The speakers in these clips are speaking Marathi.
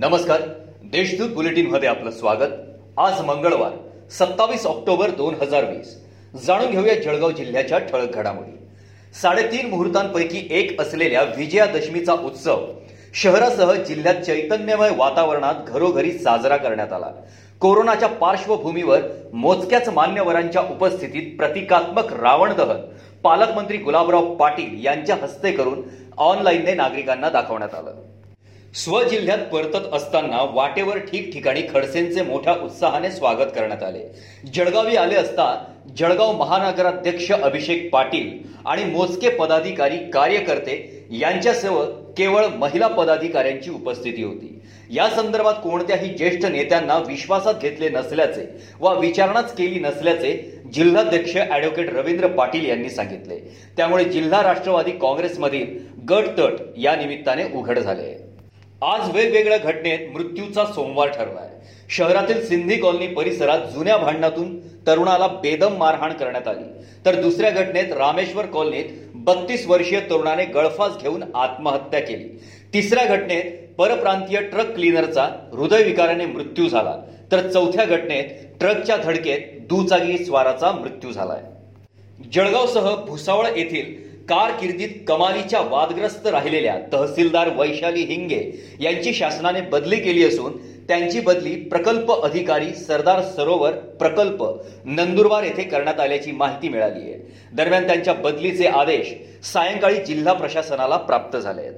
नमस्कार. देशदूत बुलेटिनमध्ये आपलं स्वागत. आज मंगळवार सत्तावीस ऑक्टोबर दोन हजार वीस. जाणून घेऊया जळगाव जिल्ह्याच्या ठळक घडामोडी. साडेतीन मुहूर्तांपैकी एक असलेल्या विजयादशमीचा उत्सव शहरासह जिल्ह्यात चैतन्यमय वातावरणात घरोघरी साजरा करण्यात आला. कोरोनाच्या पार्श्वभूमीवर मोजक्याच मान्यवरांच्या उपस्थितीत प्रतिकात्मक रावण दहन पालकमंत्री गुलाबराव पाटील यांच्या हस्ते करून ऑनलाईनने नागरिकांना दाखवण्यात आलं. स्वजिल्ह्यात परतत असताना वाटेवर ठिकठिकाणी खडसेंचे मोठ्या उत्साहाने स्वागत करण्यात आले. जळगावी आले असता जळगाव महानगराध्यक्ष अभिषेक पाटील आणि मोजके पदाधिकारी कार्यकर्ते यांच्यासह केवळ महिला पदाधिकाऱ्यांची उपस्थिती होती. या संदर्भात कोणत्याही ज्येष्ठ नेत्यांना विश्वासात घेतले नसल्याचे वा विचारणाच केली नसल्याचे जिल्हाध्यक्ष ॲडव्होकेट रवींद्र पाटील यांनी सांगितले. त्यामुळे जिल्हा राष्ट्रवादी काँग्रेसमधील गटतट या निमित्ताने उघड झाले. आहे आज वेगवेगळ्या घटनेत मृत्यूचा सोमवार ठरलाय. शहरातील सिंधी कॉलनी परिसरात जुन्या भांडणातून तरुणाला बेदम मारहाण करण्यात आली. तर दुसऱ्या घटनेत रामेश्वर कॉलनीत बत्तीस वर्षीय तरुणाने गळफास घेऊन आत्महत्या केली. तिसऱ्या घटनेत परप्रांतीय ट्रक क्लीनरचा हृदयविकाराने मृत्यू झाला. तर चौथ्या घटनेत ट्रकच्या धडकेत दुचाकी स्वाराचा मृत्यू झालाय. जळगावसह भुसावळ येथील कारकिर्दीत कमालीच्या वादग्रस्त राहिलेल्या तहसीलदार वैशाली हिंगे यांची शासनाने बदली केली असून त्यांची बदली प्रकल्प अधिकारी सरदार सरोवर प्रकल्प नंदुरबार येथे करण्यात आल्याची माहिती मिळाली आहे. दरम्यान त्यांच्या बदलीचे आदेश सायंकाळी जिल्हा प्रशासनाला प्राप्त झाले आहेत.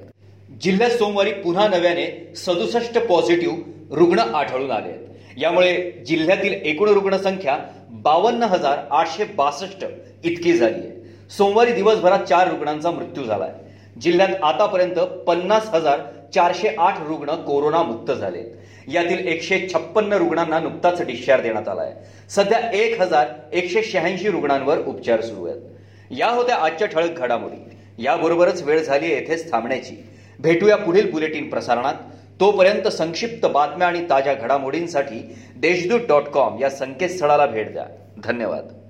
जिल्ह्यात सोमवारी पुन्हा नव्याने सदुसष्ट पॉझिटिव्ह रुग्ण आढळून आले आहेत. यामुळे जिल्ह्यातील एकूण रुग्णसंख्या बावन्न हजार आठशे बासष्ट इतकी झाली आहे. सोमवारी दिवसभरात चार रुग्णांचा मृत्यू झालाय. जिल्ह्यात आतापर्यंत पन्नास हजार चारशे आठ रुग्ण कोरोना मुक्त झालेत. यातील एकशे छप्पन्न रुग्णांना नुकताच डिस्चार्ज देण्यात आलाय. सध्या एक हजार एकशे शहाऐंशी रुग्णांवर उपचार सुरू आहेत. या होत्या आजच्या ठळक घडामोडी. याबरोबरच वेळ झाली येथेच थांबण्याची. भेटूया पुढील बुलेटिन प्रसारणात. तोपर्यंत संक्षिप्त बातम्या आणि ताज्या घडामोडींसाठी देशदूत डॉट कॉम या संकेतस्थळाला भेट द्या. धन्यवाद.